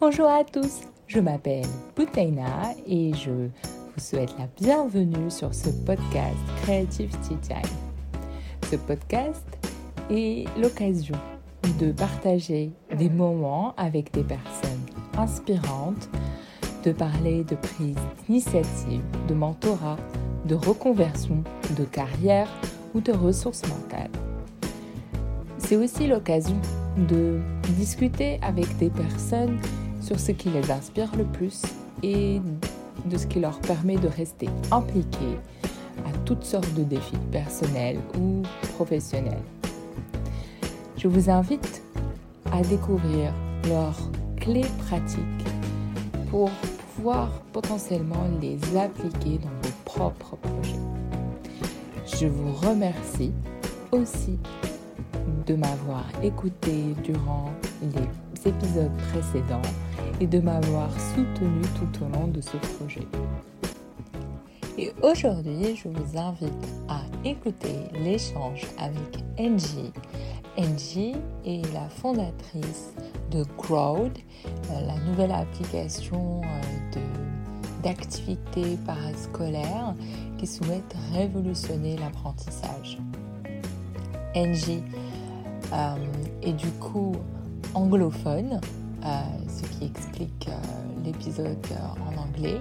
Bonjour à tous, je m'appelle Boutaina et je vous souhaite la bienvenue sur ce podcast Creativity Time. Ce podcast est l'occasion de partager des moments avec des personnes inspirantes, de parler de prise d'initiative, de mentorat, de reconversion, de carrière ou de ressources mentales. C'est aussi l'occasion de discuter avec des personnes sur ce qui les inspire le plus et de ce qui leur permet de rester impliqués à toutes sortes de défis personnels ou professionnels. Je vous invite à découvrir leurs clés pratiques pour pouvoir potentiellement les appliquer dans vos propres projets. Je vous remercie aussi de m'avoir écouté durant les épisodes précédents et de m'avoir soutenu tout au long de ce projet. Et aujourd'hui, je vous invite à écouter l'échange avec Angie. Angie est la fondatrice de Crowd, euh, la nouvelle application euh, d'activités parascolaires qui souhaite révolutionner l'apprentissage. Angie euh, est du coup anglophone, euh, ce qui explique euh, l'épisode en anglais,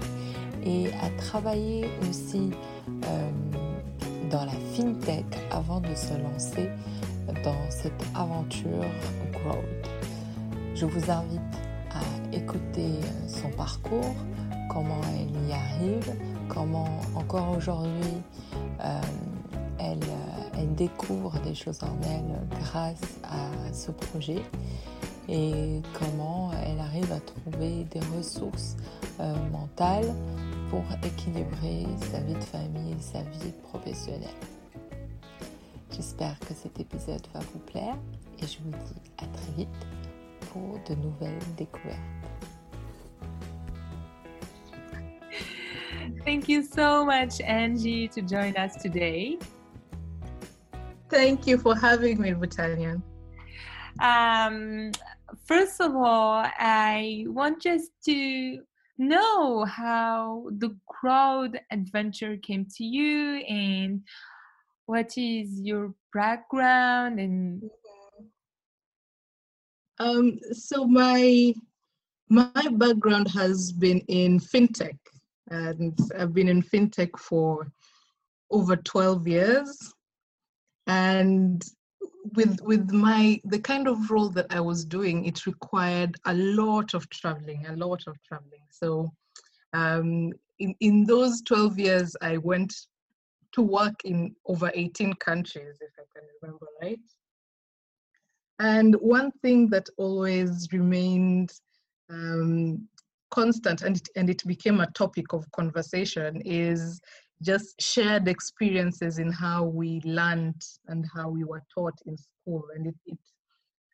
et a travaillé aussi dans la fintech avant de se lancer dans cette aventure Growth. Je vous invite à écouter son parcours, comment elle y arrive, comment encore aujourd'hui elle elle découvre des choses en elle grâce à ce projet et comment elle arrive à trouver des ressources euh, mentales pour équilibrer sa vie de famille et sa vie professionnelle. J'espère que cet épisode va vous plaire et je vous dis à très vite pour de nouvelles découvertes. Thank you so much, Angie, to join us today. Thank you for having me, Boutaina. Um, first of all, I want just to know how the crowd adventure came to you and what is your background and um, so my my background has been in fintech and I've been in fintech for over 12 years and with with my the kind of role that i was doing it required a lot of traveling a lot of traveling. So um, in, in those 12 years i went to work in over 18 countries if i can remember right. And one thing that always remained um, constant and it, and it became a topic of conversation is just shared experiences in how we learned and how we were taught in school. And it, it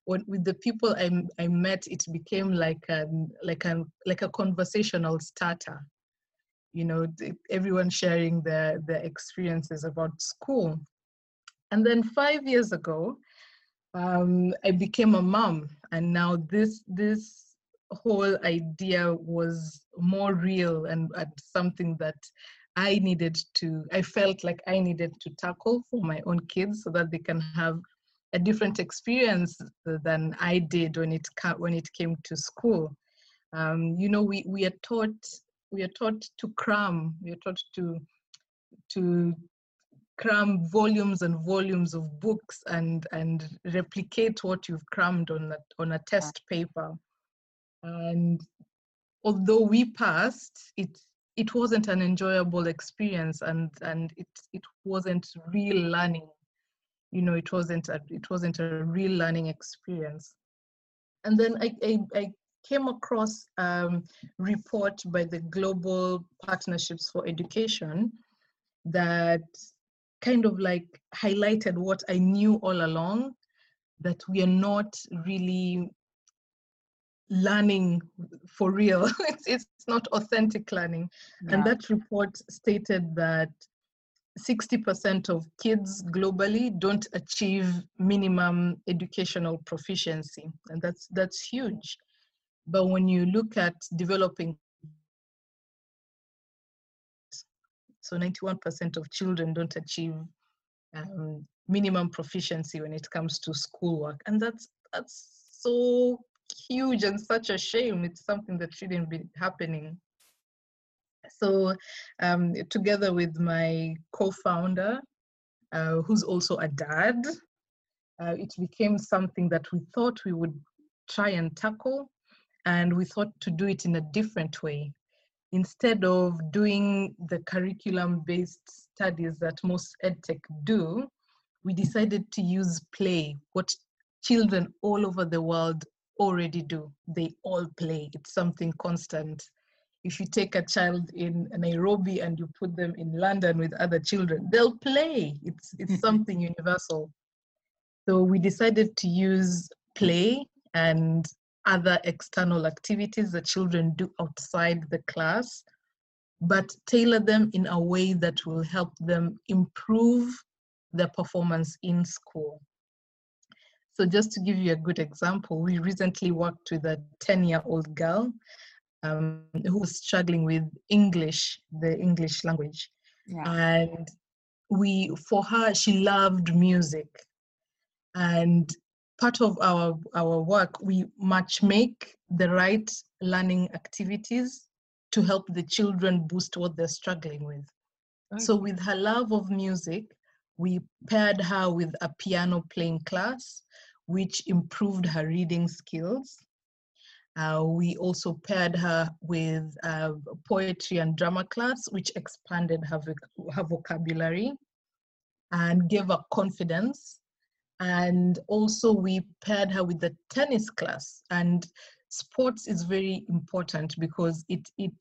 when, with the people I, I met it became like a like a like a conversational starter. You know everyone sharing their their experiences about school. And then five years ago um, i became a mom. And now this this whole idea was more real and, and something that I needed to, I felt like I needed to tackle for my own kids so that they can have a different experience than I did when it when it came to school. Um, you know, we, we are taught we are taught to cram. We are taught to to cram volumes and volumes of books and and replicate what you've crammed on a, on a test paper. And although we passed, it it wasn't an enjoyable experience and and it it wasn't real learning. You know it wasn't a, it wasn't a real learning experience. And then i i, I came across a um, report by the global partnerships for education that kind of like highlighted what i knew all along that we are not really learning for real. it's, it's not authentic learning. Yeah. And that report stated that 60% of kids globally don't achieve minimum educational proficiency. And that's, that's huge. But when you look at developing, so 91% of children don't achieve um, minimum proficiency when it comes to schoolwork, and that's that's so huge and such a shame. It's something that shouldn't be happening. So, um, together with my co-founder, uh, who's also a dad, uh, it became something that we thought we would try and tackle, and we thought to do it in a different way. Instead of doing the curriculum-based studies that most edtech do, we decided to use play, what children all over the world already do. They all play. It's something constant. If you take a child in Nairobi and you put them in London with other children, they'll play. It's it's mm-hmm. something universal. So we decided to use play and other external activities that children do outside the class, but tailor them in a way that will help them improve their performance in school. So just to give you a good example, we recently worked with a 10-year-old girl um, who was struggling with English, the English language. Yeah. And we, for her, she loved music. And part of our, our work, we match make the right learning activities to help the children boost what they're struggling with. Okay. So with her love of music, we paired her with a piano playing class, which improved her reading skills. Uh, we also paired her with uh, poetry and drama class, which expanded her, her vocabulary and gave her confidence. And also we paired her with the tennis class. And sports is very important because it, it,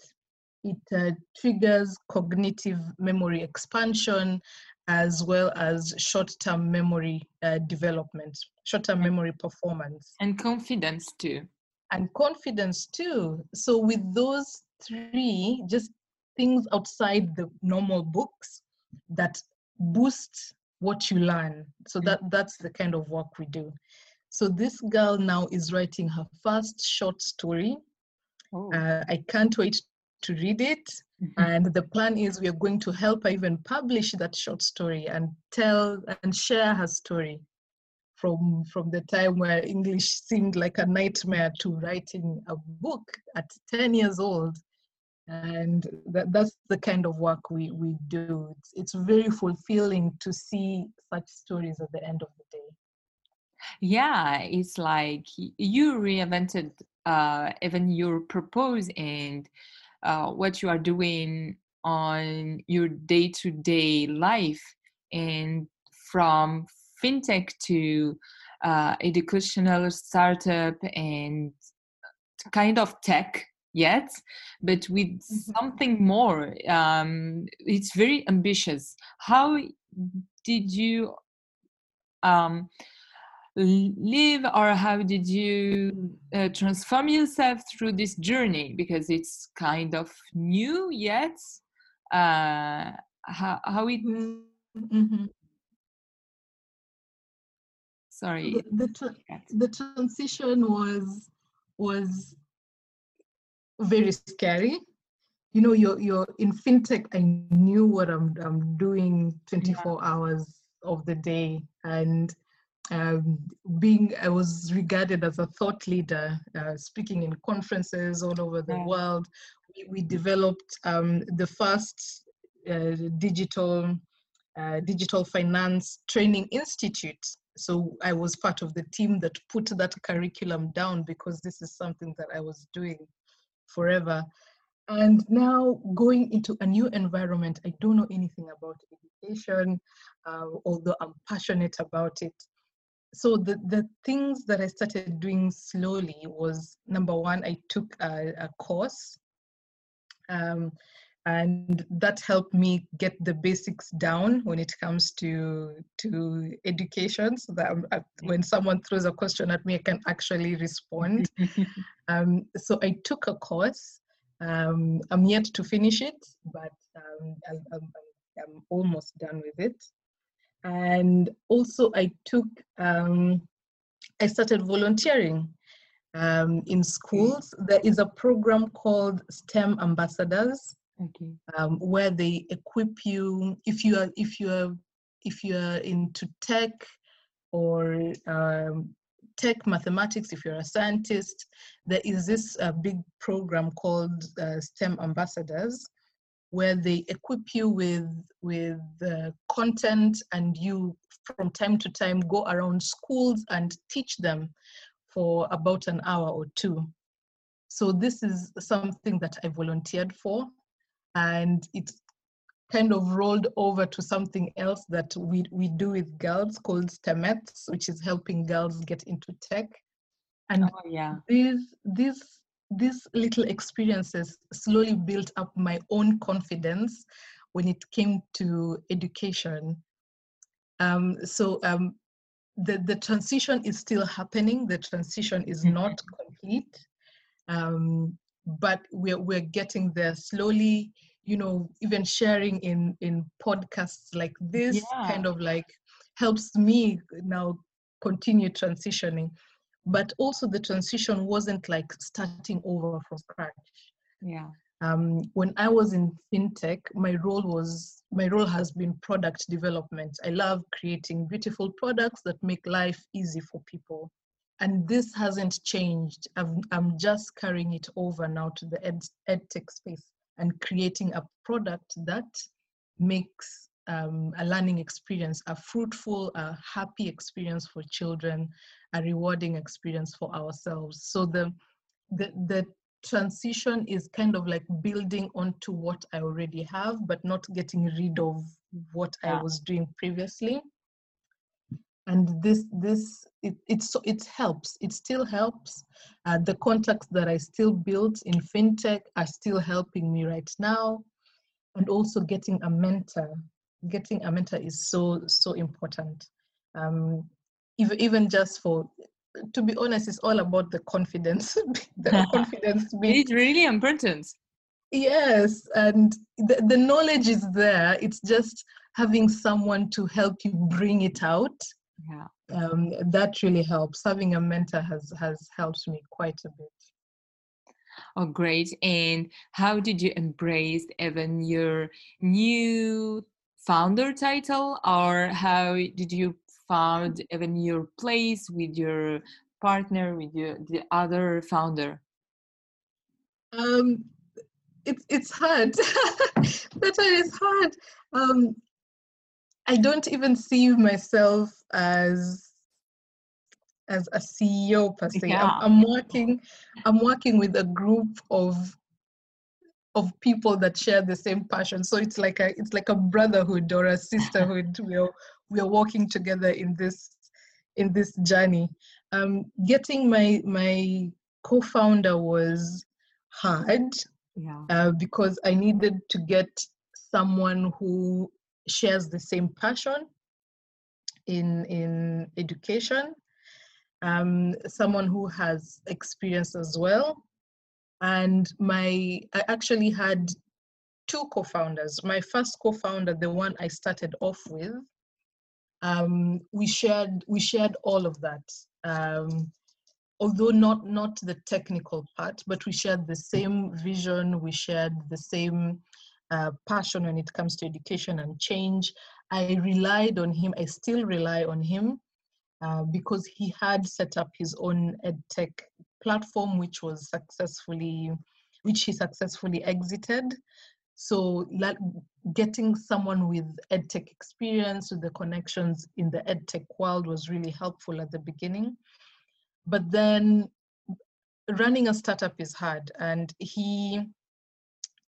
it uh, triggers cognitive memory expansion as well as short-term memory uh, development, short-term memory performance. And confidence too. And confidence too. So with those three, just things outside the normal books that boost what you learn. So that that's the kind of work we do. So this girl now is writing her first short story. Oh. Uh, I can't wait to read it. Mm-hmm. And the plan is we are going to help her even publish that short story and tell and share her story from from the time where English seemed like a nightmare to writing a book at 10 years old. And that, that's the kind of work we, we do. It's, it's very fulfilling to see such stories at the end of the day. Yeah, it's like you reinvented uh, even your purpose and uh, what you are doing on your day-to-day life and from fintech to uh, educational startup and kind of tech yet but with mm-hmm. something more um, it's very ambitious how did you um, live or how did you uh, transform yourself through this journey because it's kind of new yet uh, how, how it mm-hmm. sorry the, the, tra- the transition was was very scary you know you're you're in fintech i knew what i'm, I'm doing 24 yeah. hours of the day and um, being I was regarded as a thought leader, uh, speaking in conferences all over the yeah. world. We, we developed um, the first uh, digital uh, digital finance training institute. So I was part of the team that put that curriculum down because this is something that I was doing forever. And now going into a new environment, I don't know anything about education, uh, although I'm passionate about it so the, the things that I started doing slowly was number one, I took a, a course um, and that helped me get the basics down when it comes to to education so that I, when someone throws a question at me i can actually respond. Um, so i took a course um, i'm yet to finish it but um, I'm, I'm, I'm, almost done with it and also I took, um, I started volunteering. um, in schools. There is a program called STEM Ambassadors, Okay. um, where they equip you if you are if you are if you are into tech or um, tech mathematics if you're a scientist there is this uh, big program called uh, stem ambassadors where they equip you with with uh, content and you from time to time go around schools and teach them for about an hour or two so this is something that i volunteered for and it kind of rolled over to something else that we, we do with girls called Stemettes, which is helping girls get into tech. And Oh yeah. these these these little experiences slowly built up my own confidence when it came to education. Um, so um, the the transition is still happening. The transition is Mhm. not complete, um, but we're we're getting there slowly. You know, even sharing in in podcasts like this Yeah. kind of like helps me now continue transitioning but also the transition wasn't like starting over from scratch. Yeah. Um, when I was in fintech, my role was my role has been product development. I love creating beautiful products that make life easy for people, and this hasn't changed. I'm, I'm just carrying it over now to the ed, ed tech space and creating a product that makes um, a learning experience a fruitful, a happy experience for children, a rewarding experience for ourselves. So the the the transition is kind of like building onto what I already have, but not getting rid of what I was doing previously. And this this it it's so it helps. It still helps. Uh, the contacts that I still built in fintech are still helping me right now, and also getting a mentor. Getting a mentor is so so important. Um, even even just for to be honest, it's all about the confidence. the confidence bit. It's really important. Yes, and the, the knowledge is there. It's just having someone to help you bring it out. Yeah. Um, that really helps. Having a mentor has has helped me quite a bit. Oh, great. And how did you embrace even your new founder title, or how did you found even your place with your partner, with your the other founder? Um, it's it's hard. that one hard. Um, I don't even see myself as as a CEO per se. Yeah. I'm, I'm working I'm working with a group of of people that share the same passion. So it's like a it's like a brotherhood or a sisterhood. we are we are walking together in this in this journey. Um, getting my my co-founder was hard Yeah. uh, because I needed to get someone who shares the same passion in in education, um, someone who has experience as well. And my I actually had two co-founders. My first co-founder, the one I started off with, um, we shared we shared all of that. Um, although not not the technical part, but we shared the same vision. We shared the same uh, passion when it comes to education and change. I relied on him. I still rely on him uh, because he had set up his own edtech platform, which was successfully, which he successfully exited. So like getting someone with edtech experience, with the connections in the edtech world was really helpful at the beginning. But then running a startup is hard and he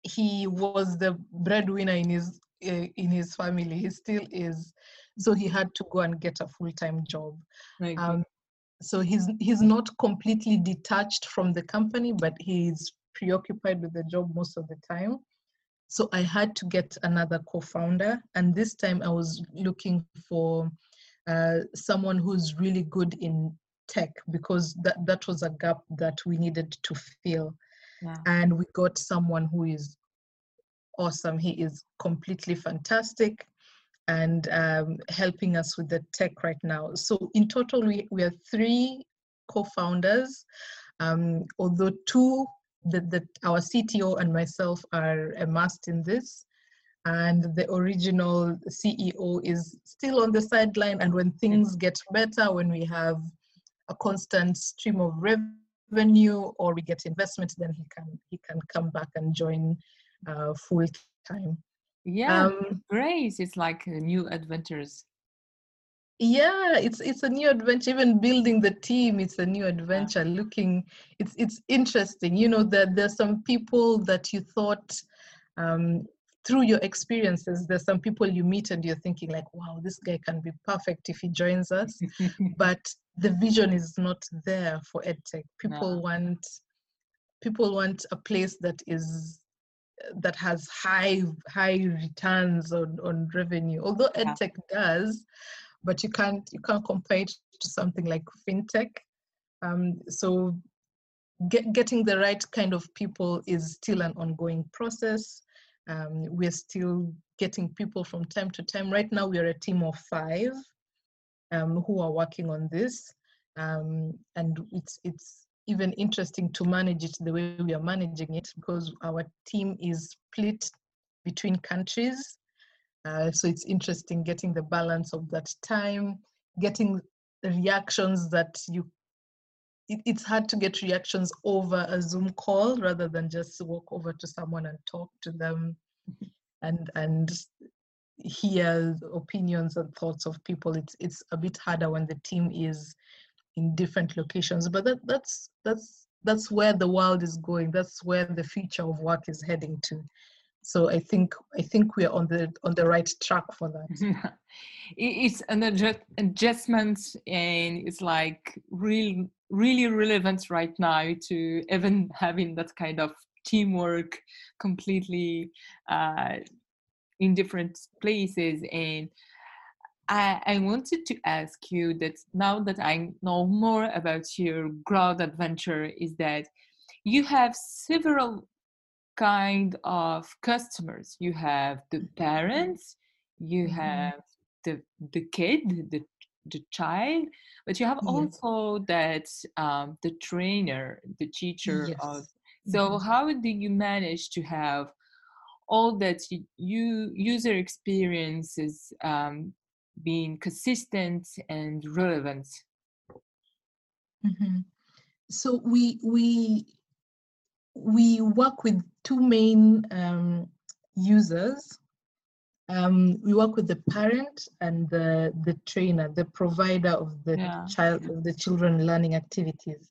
he was the breadwinner in his uh, in his family he still is so he had to go and get a full-time job um, so he's he's not completely detached from the company but he's preoccupied with the job most of the time. So i had to get another co-founder and this time i was looking for uh, someone who's really good in tech because that, that was a gap that we needed to fill. Yeah. and we got someone who is awesome. He is completely fantastic and um, helping us with the tech right now so in total we, we are three co-founders Um, although two, that that our CTO and myself are immersed in this, and the original CEO is still on the sideline. And when things get better, when we have a constant stream of revenue or we get investment, then he can he can come back and join uh, full time. Yeah, um, great. It's like new adventures. Yeah, it's it's a new adventure. Even building the team, it's a new adventure. Yeah. Looking, it's it's interesting. You know that there's some people that you thought um, through your experiences, there's some people you meet and you're thinking like, wow, this guy can be perfect if he joins us. but the vision is not there for edtech. People no. want people want a place that is that has high high returns on, on revenue. Although edtech does, but you can't you can't compare it to something like fintech. Um, so get, getting the right kind of people is still an ongoing process. Um, we're still getting people from time to time. Right now, we are a team of five um, who are working on this, um, and it's it's even interesting to manage it the way we are managing it because our team is split between countries. Uh, so it's interesting getting the balance of that time, getting reactions that you it, it's hard to get reactions over a Zoom call rather than just walk over to someone and talk to them and and hear opinions and thoughts of people. It's it's a bit harder when the team is in different locations. But that, that's that's that's where the world is going. That's where the future of work is heading to. So I think I think we're on the on the right track for that. it's an adjustment, and it's like real really relevant right now to even having that kind of teamwork completely uh, in different places and I, I, wanted to ask you that now that I know more about your growth adventure is that you have several kind of customers you have the parents you mm-hmm. have the the kid the the child but you have yes. also that um, the trainer the teacher yes. of so mm-hmm. how do you manage to have all that you, you user experiences um, being consistent and relevant mm-hmm. so we we we work with two main um, users um, we work with the parent and the, the trainer, the provider of the yeah. child of the children learning activities.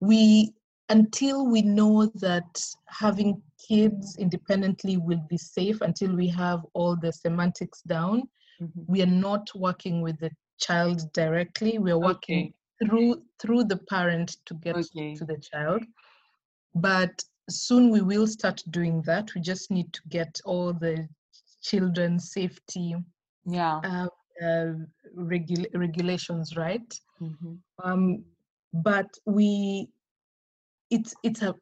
We until we know that having kids independently will be safe, until we have all the semantics down, mm-hmm. we are not working with the child directly. We are working okay. through through the parent to get okay. to the child. But soon we will start doing that. We just need to get all the children safety yeah uh, uh, regula- regulations right mm-hmm. um, but we it's it's a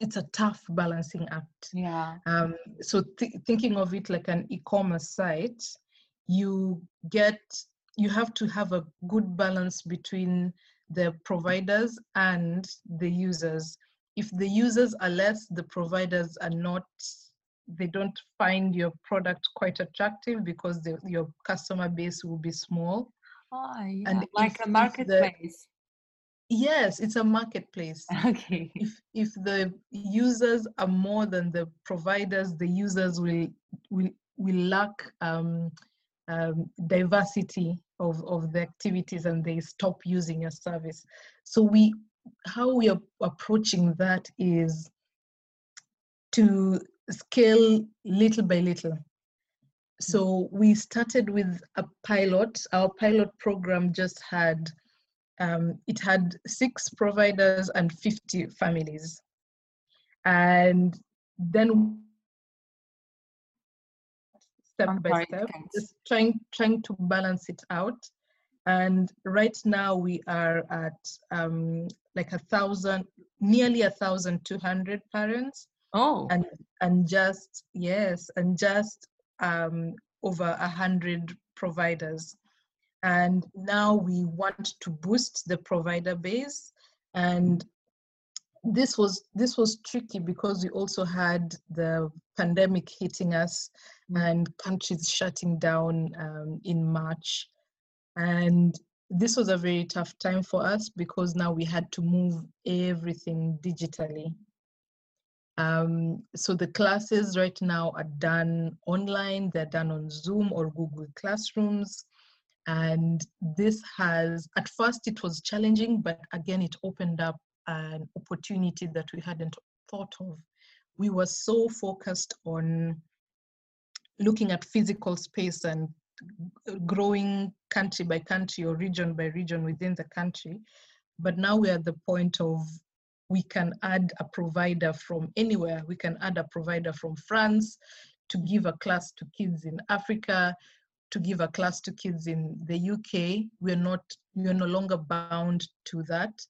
it's a tough balancing act yeah um, so th- thinking of it like an e-commerce site you get you have to have a good balance between the providers and the users if the users are less the providers are not they don't find your product quite attractive because the, your customer base will be small. Oh, yeah. And like a marketplace. The, yes, it's a marketplace. Okay. If if the users are more than the providers, the users will will will lack um, um, diversity of, of the activities and they stop using your service. So we how we are approaching that is to scale little by little. So we started with a pilot. Our pilot program just had um, it had six providers and 50 families. And then step by step, just trying trying to balance it out. And right now we are at um, like a thousand, nearly a thousand two hundred parents Oh. And and just yes, and just um, over a hundred providers. And now we want to boost the provider base and this was this was tricky because we also had the pandemic hitting us. And countries shutting down um, in March, and this was a very tough time for us because now we had to move everything digitally. Um, so the classes right now are done online, they're done on Zoom or Google Classrooms. And this has, at first, it was challenging, but again, it opened up an opportunity that we hadn't thought of. We were so focused on looking at physical space and growing country by country or region by region within the country. But now we're at the point of we can add a provider from anywhere. We can add a provider from France to give a class to kids in Africa, to give a class to kids in the UK. We're not, we're no longer bound to that.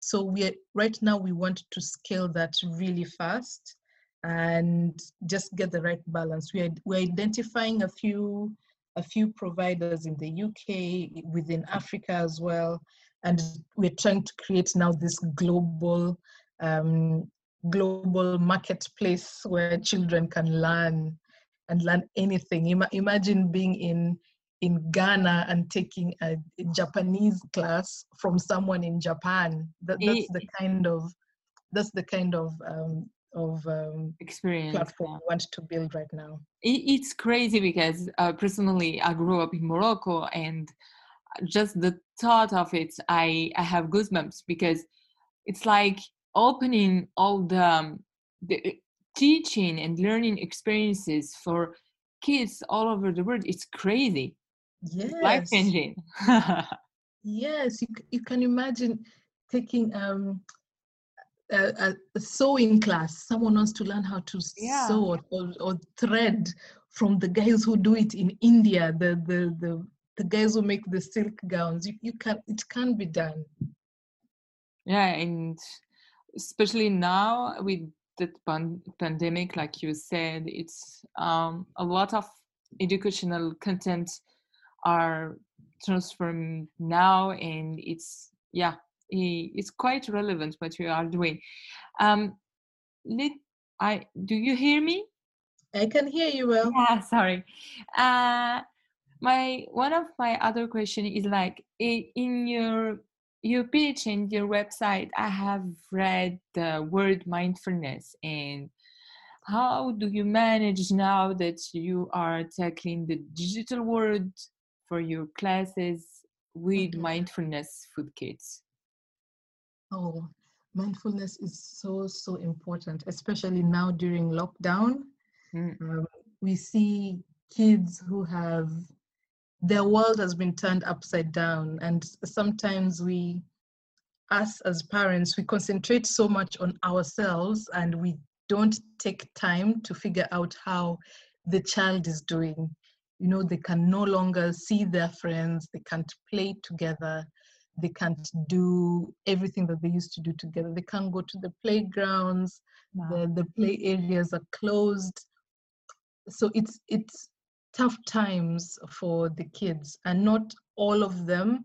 So we are, right now we want to scale that really fast and just get the right balance. We are, we're identifying a few a few providers in the UK, within Africa as well, and we're trying to create now this global um, global marketplace where children can learn and learn anything. Ima- imagine being in in Ghana and taking a Japanese class from someone in Japan. That, that's the kind of that's the kind of um, of um, experience platform yeah. want to build right now. It's crazy because uh, personally, I grew up in Morocco, and just the thought of it, I I have goosebumps because it's like opening all the, um, the teaching and learning experiences for kids all over the world. It's crazy. Yes. Life changing. yes, you, you can imagine taking um a, a, sewing class. Someone wants to learn how to yeah. sew or, or thread from the guys who do it in India, the the the, the guys who make the silk gowns. You, you can it can be done. Yeah, and especially now with the pan- pandemic, like you said, it's um, a lot of educational content are transformed now, and it's yeah, it's quite relevant what you are doing. Um, let I do you hear me? I can hear you well. Yeah, sorry. Uh, my one of my other question is like in your your page and your website, I have read the word mindfulness and how do you manage now that you are tackling the digital world for your classes with okay. mindfulness for kids? Oh, mindfulness is so, so important, especially now during lockdown. Mm. Um, we see kids who have their world has been turned upside down, and sometimes we, us as parents, we concentrate so much on ourselves and we don't take time to figure out how the child is doing. You know, they can no longer see their friends, they can't play together, they can't do everything that they used to do together. They can't go to the playgrounds. Wow. The, the play areas are closed. So it's it's tough times for the kids, and not all of them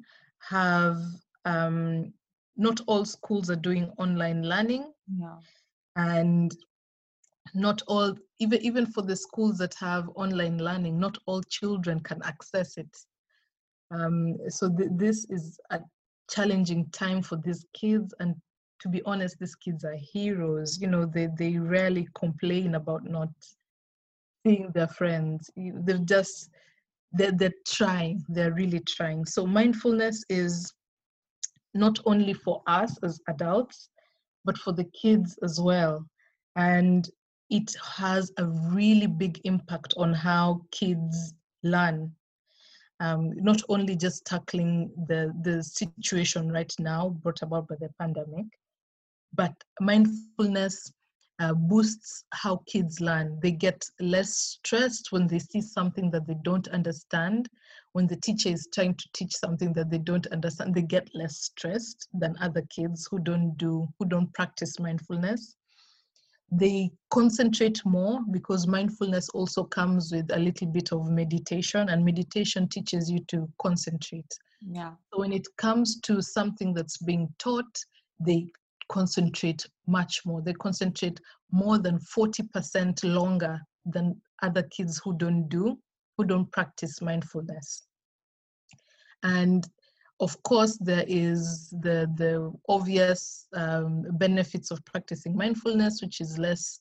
have. Um, not all schools are doing online learning. Yeah. And not all even even for the schools that have online learning not all children can access it um, so th- this is a challenging time for these kids and to be honest these kids are heroes. You know they they rarely complain about not seeing their friends. They're just they're, they're trying they're really trying. So mindfulness is not only for us as adults but for the kids as well. And it has a really big impact on how kids learn um, not only just tackling the, the situation right now brought about by the pandemic, but mindfulness uh, boosts how kids learn. They get less stressed when they see something that they don't understand. When the teacher is trying to teach something that they don't understand, they get less stressed than other kids who don't do, who don't practice mindfulness they concentrate more because mindfulness also comes with a little bit of meditation and meditation teaches you to concentrate yeah so when it comes to something that's being taught they concentrate much more. They concentrate more than 40% longer than other kids who don't do, who don't practice mindfulness. And of course, there is the, the obvious um, benefits of practicing mindfulness, which is less,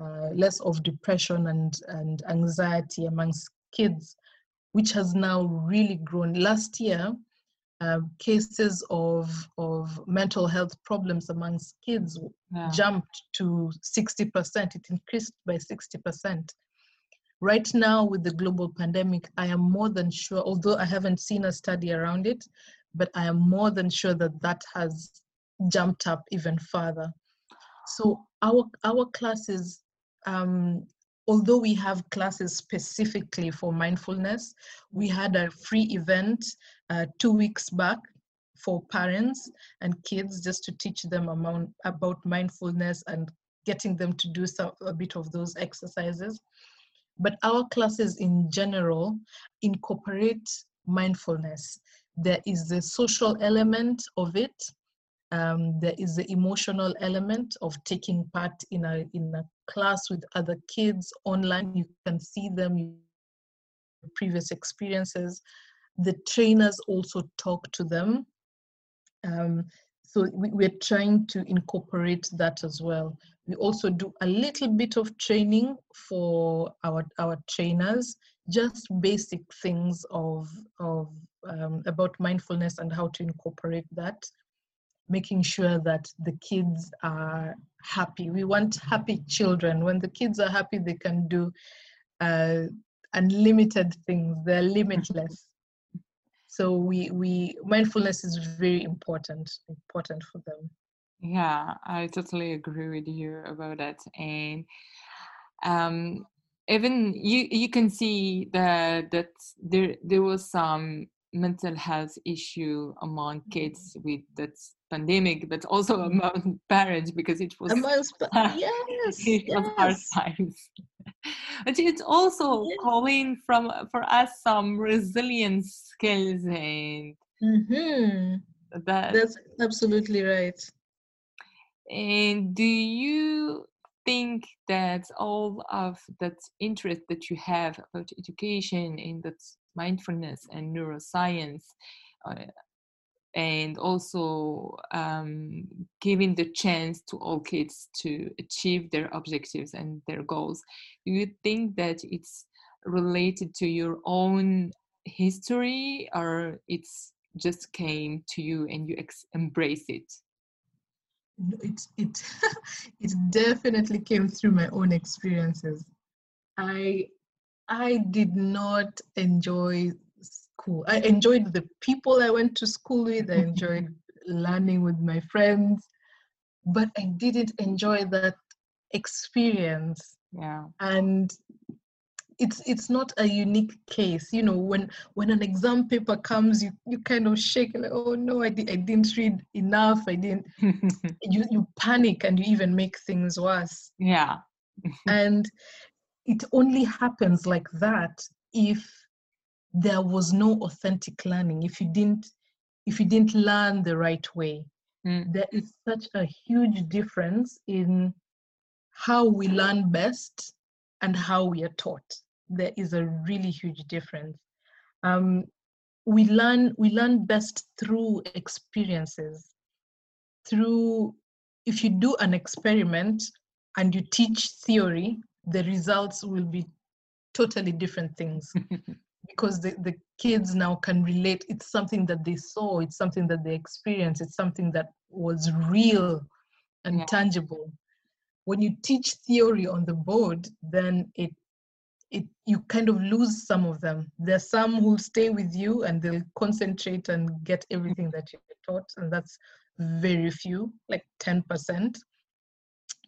uh, less of depression and, and anxiety amongst kids, which has now really grown. Last year, uh, cases of, of mental health problems amongst kids yeah. jumped to 60%. It increased by 60%. Right now, with the global pandemic, I am more than sure, although I haven't seen a study around it, but I am more than sure that that has jumped up even further. So our our classes, um, although we have classes specifically for mindfulness, we had a free event uh, two weeks back for parents and kids just to teach them about mindfulness and getting them to do some, a bit of those exercises. But our classes in general incorporate mindfulness. There is the social element of it um, there is the emotional element of taking part in a in a class with other kids online. You can see them previous experiences. The trainers also talk to them um, so we, we're trying to incorporate that as well. We also do a little bit of training for our our trainers just basic things of of um, about mindfulness and how to incorporate that making sure that the kids are happy. We want happy children. When the kids are happy they can do uh, unlimited things. They're limitless so we we mindfulness is very important important for them yeah i totally agree with you about that and um even you you can see that that there there was some mental health issue among kids with that pandemic, but also mm-hmm. among parents because it was amongst, yes, it yes. was hard times. but it's also calling from for us some resilience skills and mm-hmm. that that's absolutely right. And do you think that all of that interest that you have about education and that mindfulness and neuroscience uh, and also um, giving the chance to all kids to achieve their objectives and their goals do you think that it's related to your own history or it's just came to you and you ex- embrace it it it it definitely came through my own experiences. I I did not enjoy I enjoyed the people I went to school with. I enjoyed learning with my friends, but I didn't enjoy that experience. Yeah. And it's it's not a unique case you know when when an exam paper comes you you kind of shake like oh no i, di- I didn't read enough i didn't you you panic and you even make things worse yeah and it only happens like that if there was no authentic learning if you didn't if you didn't learn the right way mm. there is such a huge difference in how we learn best and how we are taught there is a really huge difference. Um, we learn we learn best through experiences. Through if you do an experiment and you teach theory, the results will be totally different things because the, the kids now can relate. It's something that they saw, it's something that they experienced, it's something that was real and yeah. tangible. When you teach theory on the board, then it it you kind of lose some of them. There's some who stay with you and they'll concentrate and get everything that you taught, and that's very few, like 10%.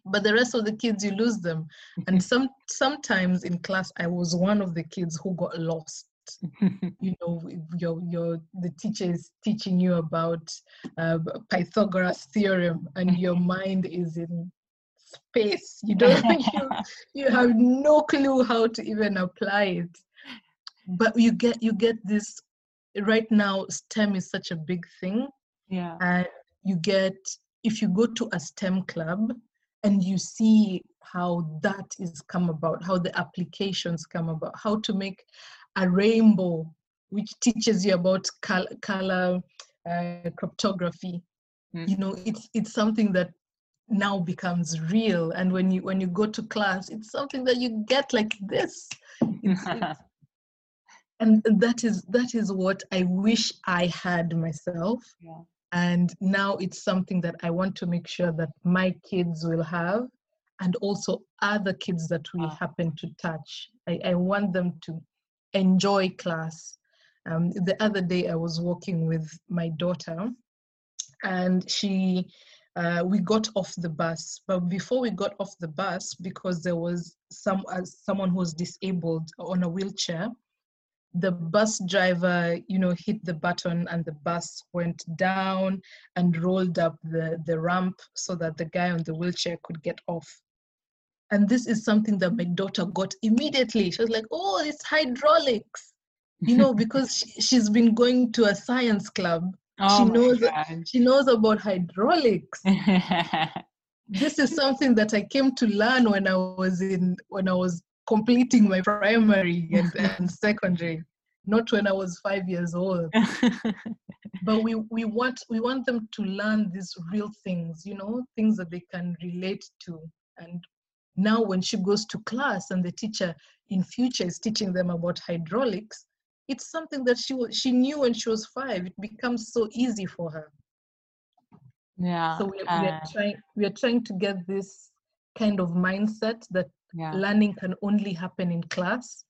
But the rest of the kids, you lose them. And some sometimes in class, I was one of the kids who got lost. you know, your your the teacher is teaching you about uh, Pythagoras theorem, and your mind is in space. You don't you, you have no clue how to even apply it. But you get you get this right now STEM is such a big thing. Yeah. And you get if you go to a STEM club and you see how that is come about, how the applications come about, how to make a rainbow, which teaches you about color, color uh, chromatography. Mm. You know, it's it's something that now becomes real. And when you when you go to class, it's something that you get like this. It's, it's, and that is that is what I wish I had myself. Yeah. And now it's something that I want to make sure that my kids will have and also other kids that we happen to touch. I, I want them to enjoy class. Um, the other day, I was walking with my daughter, and she, uh, we got off the bus. But before we got off the bus, because there was some uh, someone who was disabled on a wheelchair, the bus driver, you know, hit the button and the bus went down and rolled up the, the ramp so that the guy on the wheelchair could get off. And this is something that my daughter got immediately. She was like, oh, it's hydraulics, you know, because she, she's been going to a science club. Oh she knows she knows about hydraulics. this is something that I came to learn when I was in when I was completing my primary and, and secondary not when i was five years old but we, we want we want them to learn these real things you know things that they can relate to and now when she goes to class and the teacher in future is teaching them about hydraulics it's something that she she knew when she was five. It becomes so easy for her. Yeah so we're, uh, we're trying we're trying to get this kind of mindset that yeah. learning can only happen in class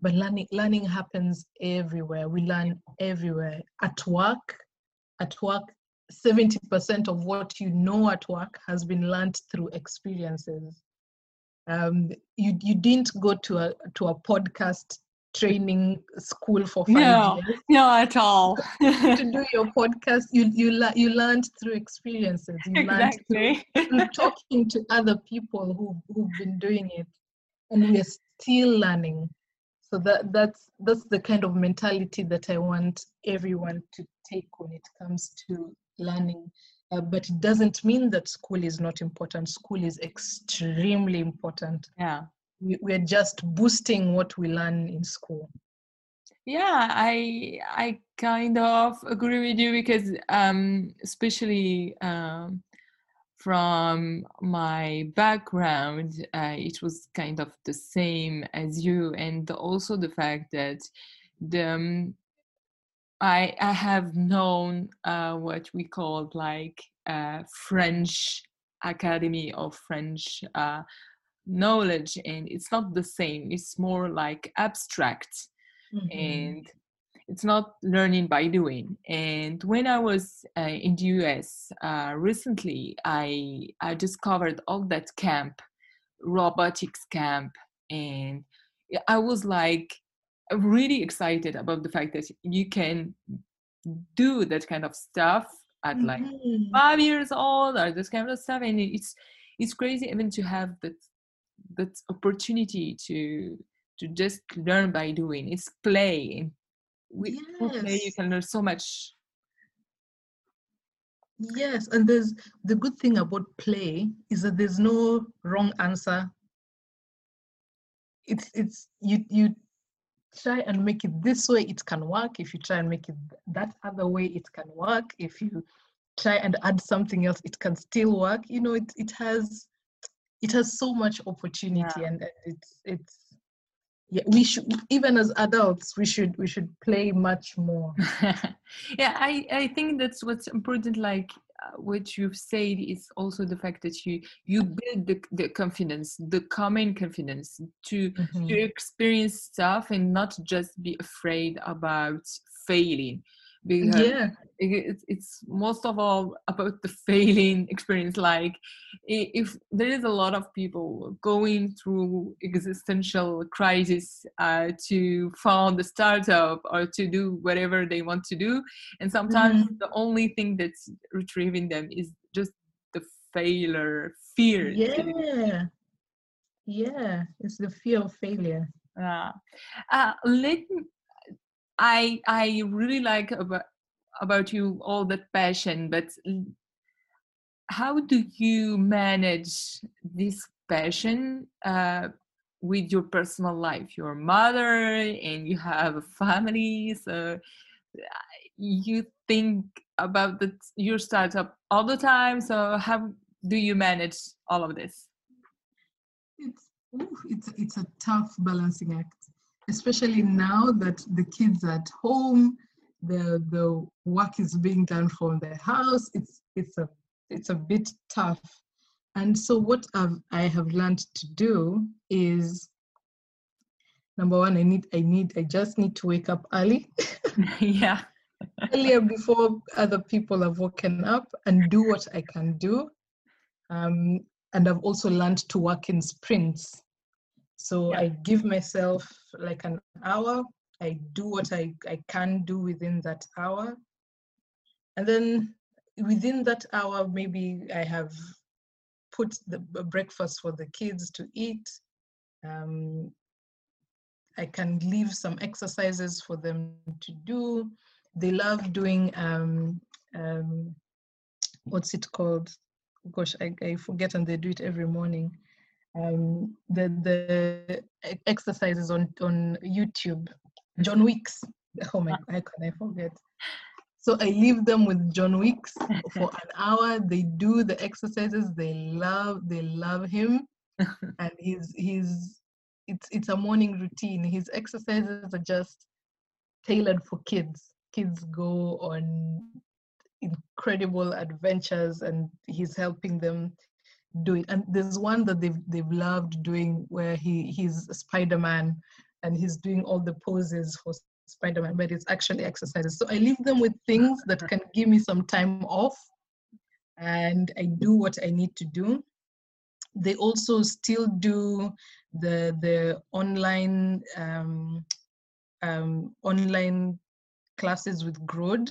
but learning learning happens everywhere. We learn everywhere. At work at work 70% of what you know at work has been learned through experiences um, you you didn't go to a to a podcast training school for five no, years. No, at all. to do your podcast, you you you learned through experiences. You exactly. learned through, through talking to other people who who've been doing it, and we are still learning. So that that's that's the kind of mentality that I want everyone to take when it comes to learning. Uh, but it doesn't mean that school is not important. School is extremely important. Yeah we, we're just boosting what we learn in school yeah i i kind of agree with you because um especially um from my background uh, it was kind of the same as you and also the fact that the um, I, I have known uh, what we call like uh, French Academy of French uh, knowledge and it's not the same it's more like abstract mm-hmm. and it's not learning by doing and when i was uh, in the us uh, recently i i discovered all that camp robotics camp and i was like really excited about the fact that you can do that kind of stuff at mm-hmm. like five years old or this kind of stuff and it's it's crazy even to have that that opportunity to to just learn by doing it's play with yes. play you can learn so much yes and there's the good thing about play is that there's no wrong answer it's it's you you try and make it this way it can work. If you try and make it that other way it can work. If you try and add something else it can still work. You know it, it has it has so much opportunity yeah. and it's it's yeah we should even as adults we should we should play much more. Yeah i i think that's what's important like what you've said is also the fact that you you build the, the confidence the common confidence to mm-hmm. to experience stuff and not just be afraid about failing because yeah. it's, it's most of all about the failing experience like if there is a lot of people going through existential crisis uh, to found a startup or to do whatever they want to do and sometimes mm-hmm. the only thing that's retrieving them is just the failure fear yeah yeah it's the fear of failure yeah uh, let I I really like about about you all that passion, but how do you manage this passion uh, with your personal life? Your mother and you have a family, so you think about the, your startup all the time. So how do you manage all of this? It's ooh, it's it's a tough balancing act, especially now that the kids are at home, the the work is being done from the house. It's it's a it's a bit tough. And so what I've, I have learned to do is number one, I need I need I just need to wake up early. yeah. earlier before other people have woken up and do what I can do. Um, and I've also learned to work in sprints. So yeah. I give myself like an hour. I do what I, I can do within that hour. And then within that hour, maybe I have put the breakfast for the kids to eat. Um, I can leave some exercises for them to do. They love doing um, um, what's it called? Gosh, I, I forget, and they do it every morning. Um, the the exercises on on YouTube. Joe Wicks. Oh my, how can I forget? So I leave them with Joe Wicks for an hour. They do the exercises. They love they love him, and he's he's it's it's a morning routine. His exercises are just tailored for kids. Kids go on incredible adventures, and he's helping them do it. And there's one that they've they've loved doing where he he's Spider Man, and he's doing all the poses for Spider-Man, but it's actually exercises. So I leave them with things that can give me some time off and I do what I need to do. They also still do the the online um, um, online classes with Grode.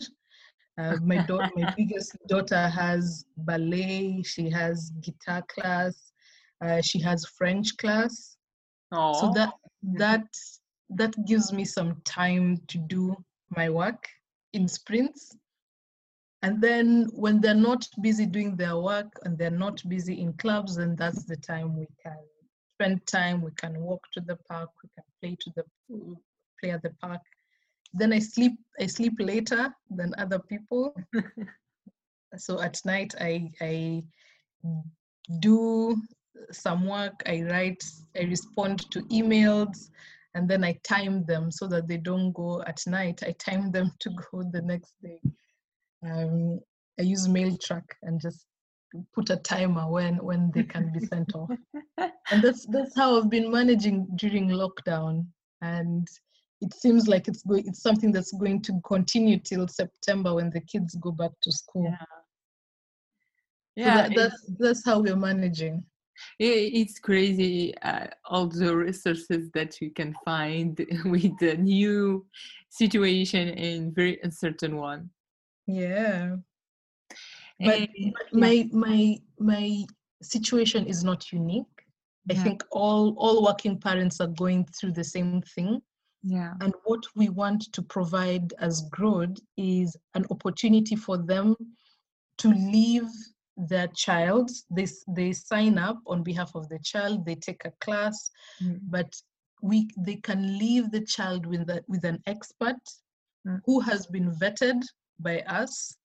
Uh, my daughter, my biggest daughter has ballet. She has guitar class. Uh, she has French class. Aww. So that that that gives me some time to do my work in sprints. And then when they're not busy doing their work and they're not busy in clubs, then that's the time we can spend time, we can walk to the park, we can play to the play at the park. Then I sleep I sleep later than other people. so at night I I do some work, I write, I respond to emails, and then I time them so that they don't go at night. I time them to go the next day. Um, I use Mailtrack and just put a timer when when they can be sent off. And that's that's how I've been managing during lockdown. And it seems like it's going it's something that's going to continue till September when the kids go back to school. Yeah. Yeah, so that, that's that's how we're managing it's crazy uh, all the resources that you can find with the new situation and very uncertain one yeah but, but my my my situation is not unique yeah. i think all all working parents are going through the same thing yeah and what we want to provide as Grode is an opportunity for them to leave their child they, they sign up on behalf of the child they take a class mm. but we they can leave the child with a, with an expert mm. who has been vetted by us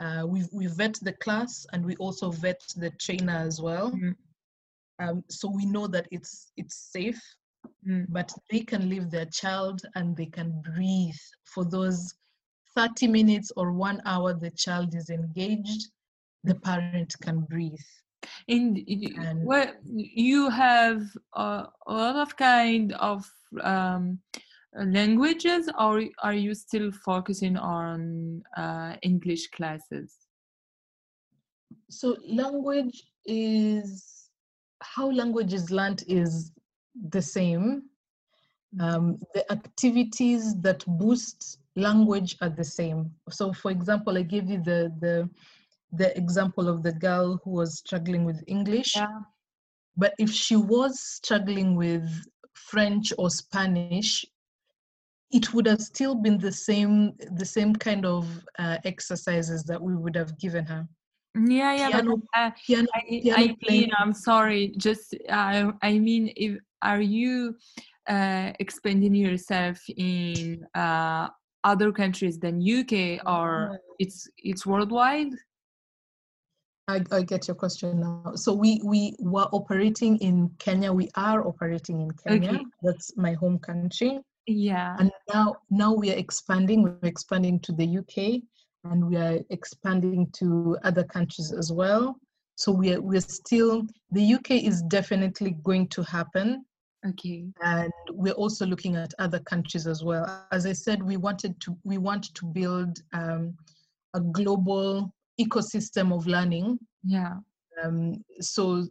uh, we we vet the class and we also vet the trainer as well mm. um, so we know that it's it's safe mm. but they can leave their child and they can breathe for those 30 minutes or one hour the child is engaged the parent can breathe. And, and well, you have a, a lot of kind of um, languages, or are you still focusing on uh, English classes? So language is how language is learned is the same. Mm. Um, the activities that boost language are the same. So, for example, I gave you the the the example of the girl who was struggling with English. Yeah. But if she was struggling with French or Spanish, it would have still been the same the same kind of uh, exercises that we would have given her. Yeah, yeah, piano, but uh, piano, I, piano I mean, i'm sorry. Just I, I mean, if are you uh, expanding yourself in uh, other countries than UK, or it's it's worldwide? I, I get your question now. So we we were operating in Kenya. We are operating in Kenya. Okay. That's my home country. Yeah. And now now we are expanding. We're expanding to the UK, and we are expanding to other countries as well. So we are we're still the UK is definitely going to happen, Okay. and we're also looking at other countries as well. As I said, we wanted to we want to build um, a global ecosystem of learning Yeah. um, so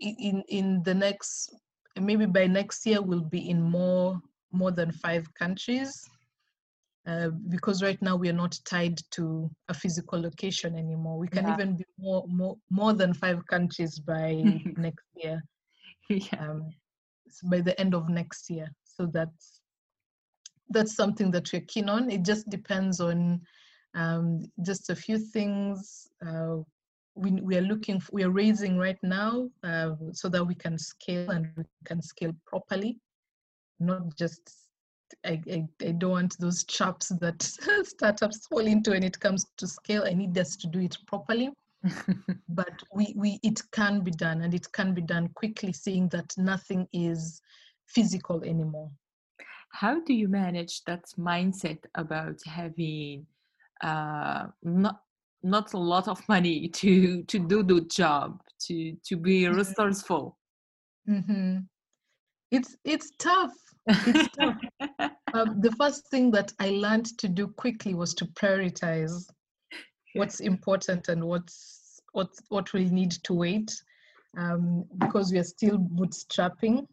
in in the next maybe by next year we'll be in more more than five countries uh, because right now we are not tied to a physical location anymore we can Yeah. even be more more more than five countries by next year yeah. um, by the end of next year. So that's that's something that we're keen on. It just depends on um, just a few things uh, we, we are looking f we are raising right now uh, so that we can scale and we can scale properly. Not just I, I, I don't want those traps that startups fall into when it comes to scale. I need us to do it properly but we, we it can be done and it can be done quickly seeing that nothing is physical anymore. How do you manage that mindset about having uh, not not a lot of money to to do the job to to be resourceful? mm-hmm. it's it's tough. It's tough. Um, the first thing that i learned to do quickly was to prioritize what's important and what's what what will need to wait um, because we are still bootstrapping.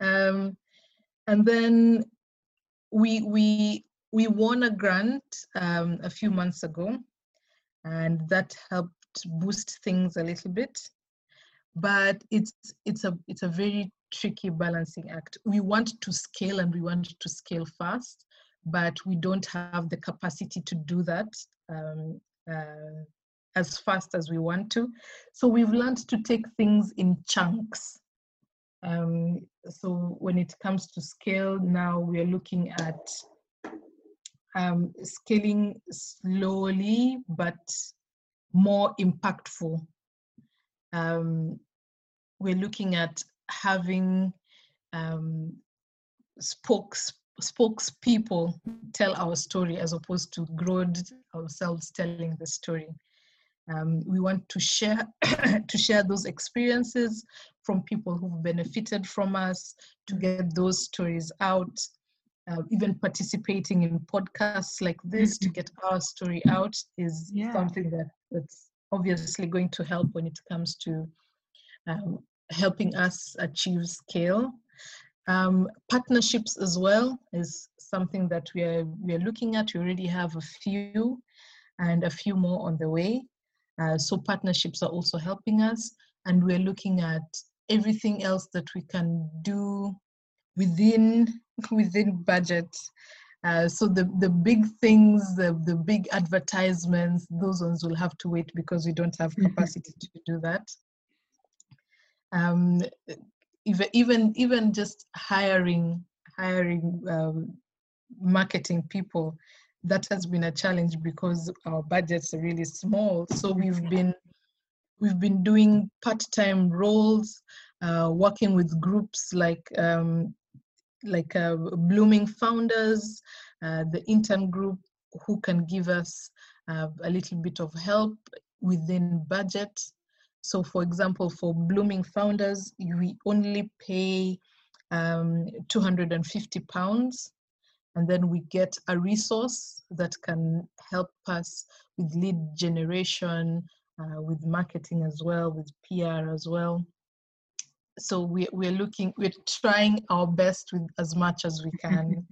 Um, and then we we we won a grant um, a few months ago and that helped boost things a little bit. But it's it's a it's a very tricky balancing act. We want to scale and we want to scale fast but we don't have the capacity to do that um, uh, as fast as we want to. So we've learned to take things in chunks. Um, so when it comes to scale now we are looking at um, scaling slowly but more impactful. Um, we're looking at having um, spokes spokespeople tell our story as opposed to Grod ourselves telling the story. Um, we want to share to share those experiences from people who've benefited from us to get those stories out. Uh, even participating in podcasts like this to get our story out is Yeah. something that that's obviously going to help when it comes to um, helping us achieve scale. Um, partnerships as well is something that we are we are looking at. We already have a few, and a few more on the way. Uh, so partnerships are also helping us, and we're looking at everything else that we can do within within budget. Uh, so the the big things, the the big advertisements, those ones will have to wait because we don't have capacity to do that. Um, even even even just hiring hiring um, marketing people that has been a challenge because our budgets are really small. So we've been we've been doing part-time roles uh, working with groups like um, like uh, blooming founders uh, the intern group who can give us uh, a little bit of help within budget so for example, for blooming founders, we only pay um, 250 pounds and then we get a resource that can help us with lead generation, uh, with marketing as well, with PR as well. So we, we're looking, we're trying our best with as much as we can.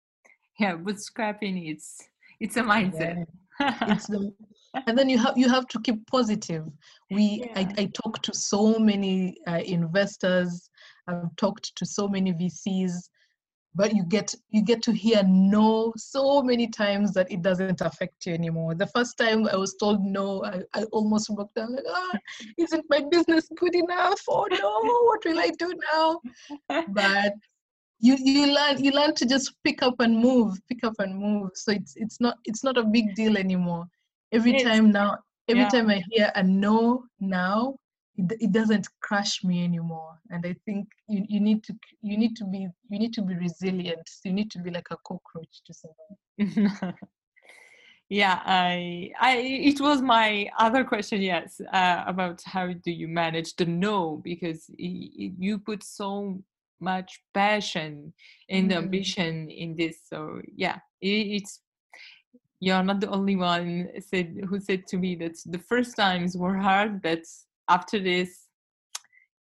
yeah, bootstrapping it's it's a mindset. it's the and then you have you have to keep positive. We Yeah. I, I talk to so many uh, investors. I've talked to so many vcs but you get you get to hear no so many times that it doesn't affect you anymore. The first time i was told no i, I almost broke down like ah isn't my business good enough? Oh no what will i do now? But you you learn you learn to just pick up and move pick up and move. So it's it's not it's not a big deal anymore every It's- time now every yeah. time i hear a no now it, it doesn't crush me anymore. And i think you, you need to you need to be you need to be resilient. You need to be like a cockroach to survive yeah i i it was my other question yes uh, about how do you manage the no? Because y- you put so much passion and Mhm. ambition in this so yeah i- it's you're not the only one said who said to me that the first times were hard but after this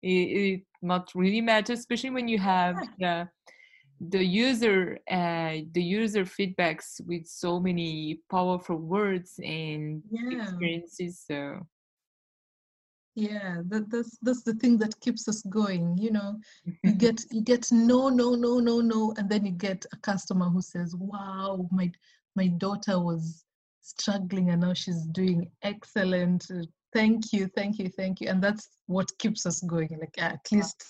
it, it not really matters especially when you have the the user uh, the user feedbacks with so many powerful words and yeah. experiences so. Yeah that, that's that's the thing that keeps us going you know? You get you get no no no no no and then you get a customer who says wow my my daughter was struggling and now she's doing excellent. Thank you thank you thank you. And that's what keeps us going. Like "Ah, at least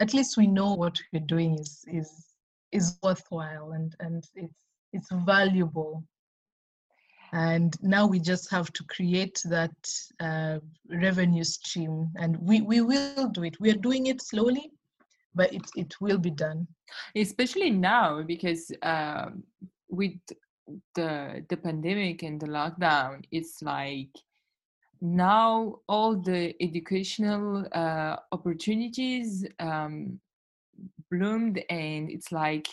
at least we know what we're doing is is is worthwhile and and it's it's valuable. And now we just have to create that uh, revenue stream and we, we will do it. We are doing it slowly but it, it will be done. Especially now because um, with the the pandemic and the lockdown it's like now all the educational uh, opportunities um, bloomed and it's like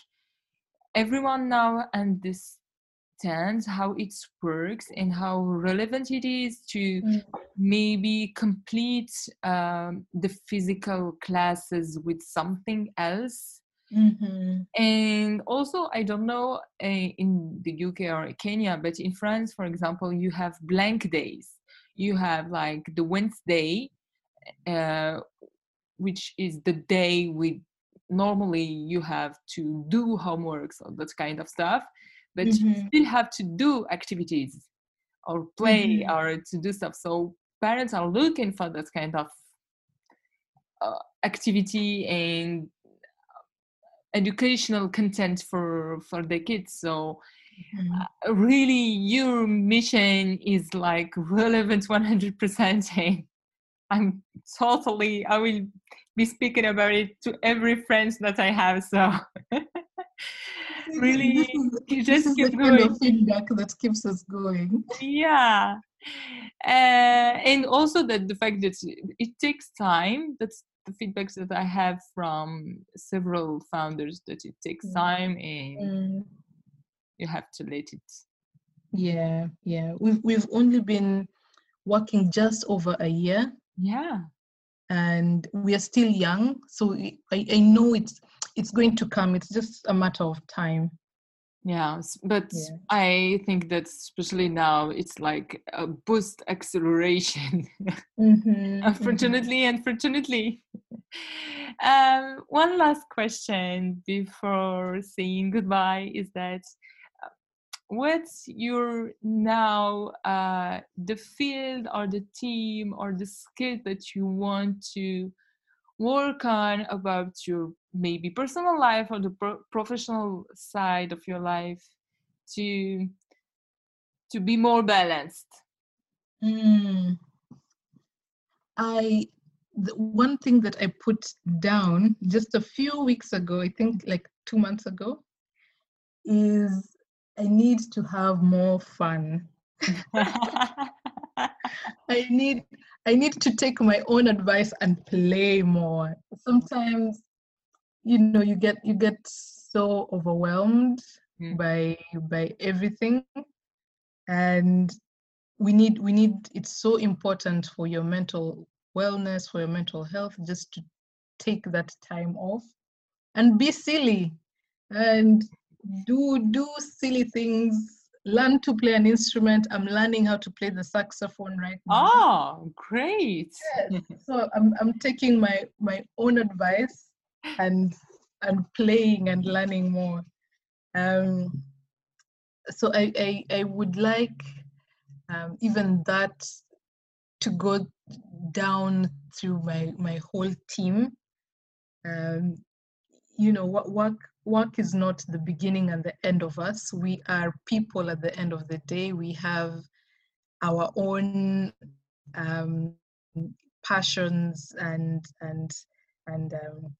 everyone now understands how it works and how relevant it is to Mm. maybe complete um, the physical classes with something else Mhm. and also i don't know uh, in the uk or kenya but in france for example you have blank days you have like the wednesday uh, which is the day we normally you have to do homeworks or that kind of stuff but you Mhm. still have to do activities or play Mhm. or to do stuff so parents are looking for that kind of uh, activity and educational content for for the kids. So Mhm. uh, really your mission is like relevant 100% and i'm totally i will be speaking about it to every friend that i have so. Really this is, you this just the keep kind of feedback that keeps us going. Yeah. Uh, and also that the fact that it takes time that's the feedbacks that i have from several founders that it takes Mm. time and Mm. you have to let it. Yeah yeah. We've, we've only been working just over a year. Yeah. And we are still young so I, I know it's it's going to come. It's just a matter of time yeah but Yeah. i think that especially now it's like a boost acceleration Mhm, unfortunately unfortunately um, one last question before saying goodbye is that uh, what's your now uh, the field or the team or the skill that you want to work on about your maybe personal life or the pro- professional side of your life to to be more balanced Mm. I the one thing that I put down just a few weeks ago, I think like two months ago, is I need to have more fun. I need I need to take my own advice and play more. Sometimes, you know, you get you get so overwhelmed Mm. by by everything, and we need we need it's so important for your mental wellness for your mental health just to take that time off and be silly and do do silly things learn to play an instrument i'm learning how to play the saxophone right now oh great Yes. so i'm, I'm taking my my own advice and and playing and learning more. Um, so I, I, I would like um, even that to go down through my, my whole team. Um, you know, what work, work is not the beginning and the end of us. We are people at the end of the day. We have our own um, passions and and and um,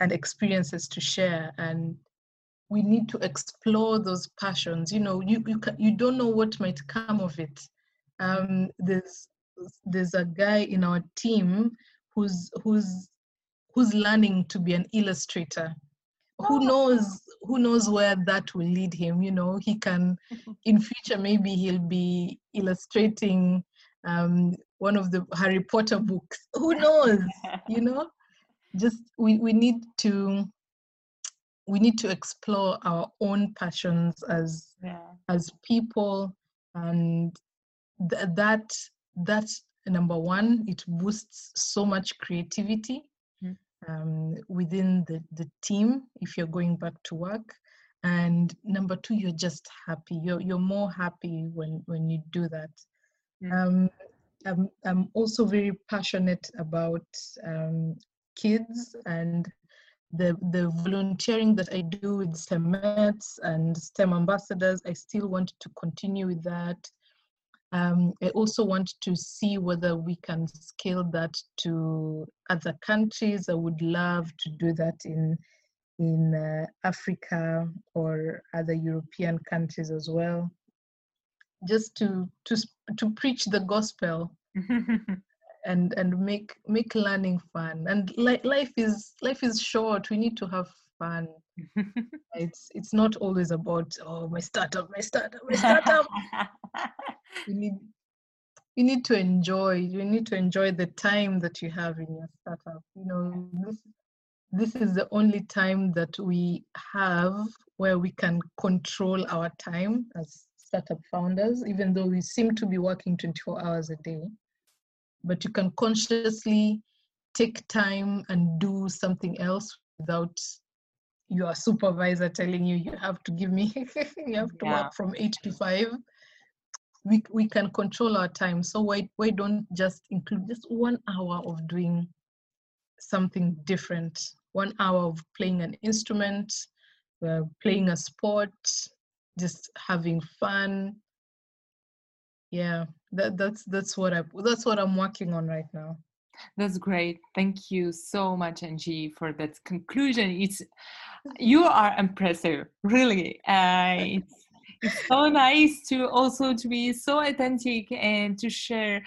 and experiences to share and we need to explore those passions you know you you, you don't know what might come of it um, there's there's a guy in our team who's who's who's learning to be an illustrator who oh. knows who knows where that will lead him you know he can in future maybe he'll be illustrating um, one of the harry potter books who knows you know just we, we need to we need to explore our own passions as yeah. as people and th- that that's number one it boosts so much creativity. Um, within the, the team if you're going back to work and number two you're just happy you're, you're more happy when when you do that mm. um, I'm, I'm also very passionate about um, kids and the, the volunteering that I do with Stemettes and STEM ambassadors, I still want to continue with that. Um, I also want to see whether we can scale that to other countries. I would love to do that in in uh, Africa or other European countries as well, just to to to preach the gospel and and make make learning fun. And like life is life is short. We need to have fun it's it's not always about oh my startup my startup my startup you need you need to enjoy you need to enjoy the time that you have in your startup. You know this this is the only time that we have where we can control our time as startup founders even though we seem to be working 24 hours a day. But you can consciously take time and do something else without your supervisor telling you you have to give me you have to yeah. work from 8 to 5 we, we can control our time. So why why don't just include just one hour of doing something different? One hour of playing an instrument uh, playing a sport just having fun. Yeah that that's that's what i that's what i'm working on right now. That's great. Thank you so much angie for that conclusion. It's you are impressive really uh, it's, it's so nice to also to be so authentic and to share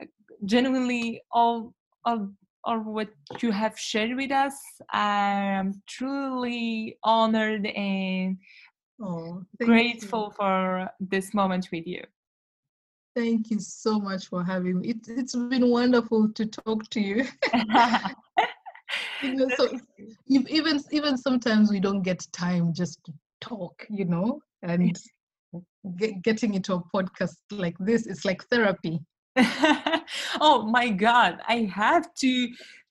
uh, genuinely all of or what you have shared with us i'm truly honored and oh, grateful you. for this moment with you Thank you so much for having me. It, it's been wonderful to talk to you. you know, so even even sometimes we don't get time just to talk, you know, and get, getting into a podcast like this is like therapy. oh my God, I have to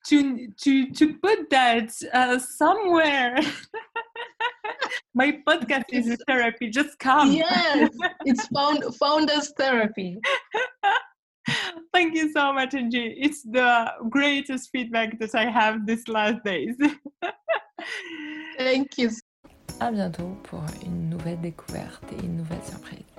to to to put that uh, somewhere. My podcast is therapy. Just come. Yes, it's found founders therapy. Thank you so much, Angie. It's the greatest feedback that I have these last days. Thank you. À bientôt pour une nouvelle découverte et une nouvelle surprise.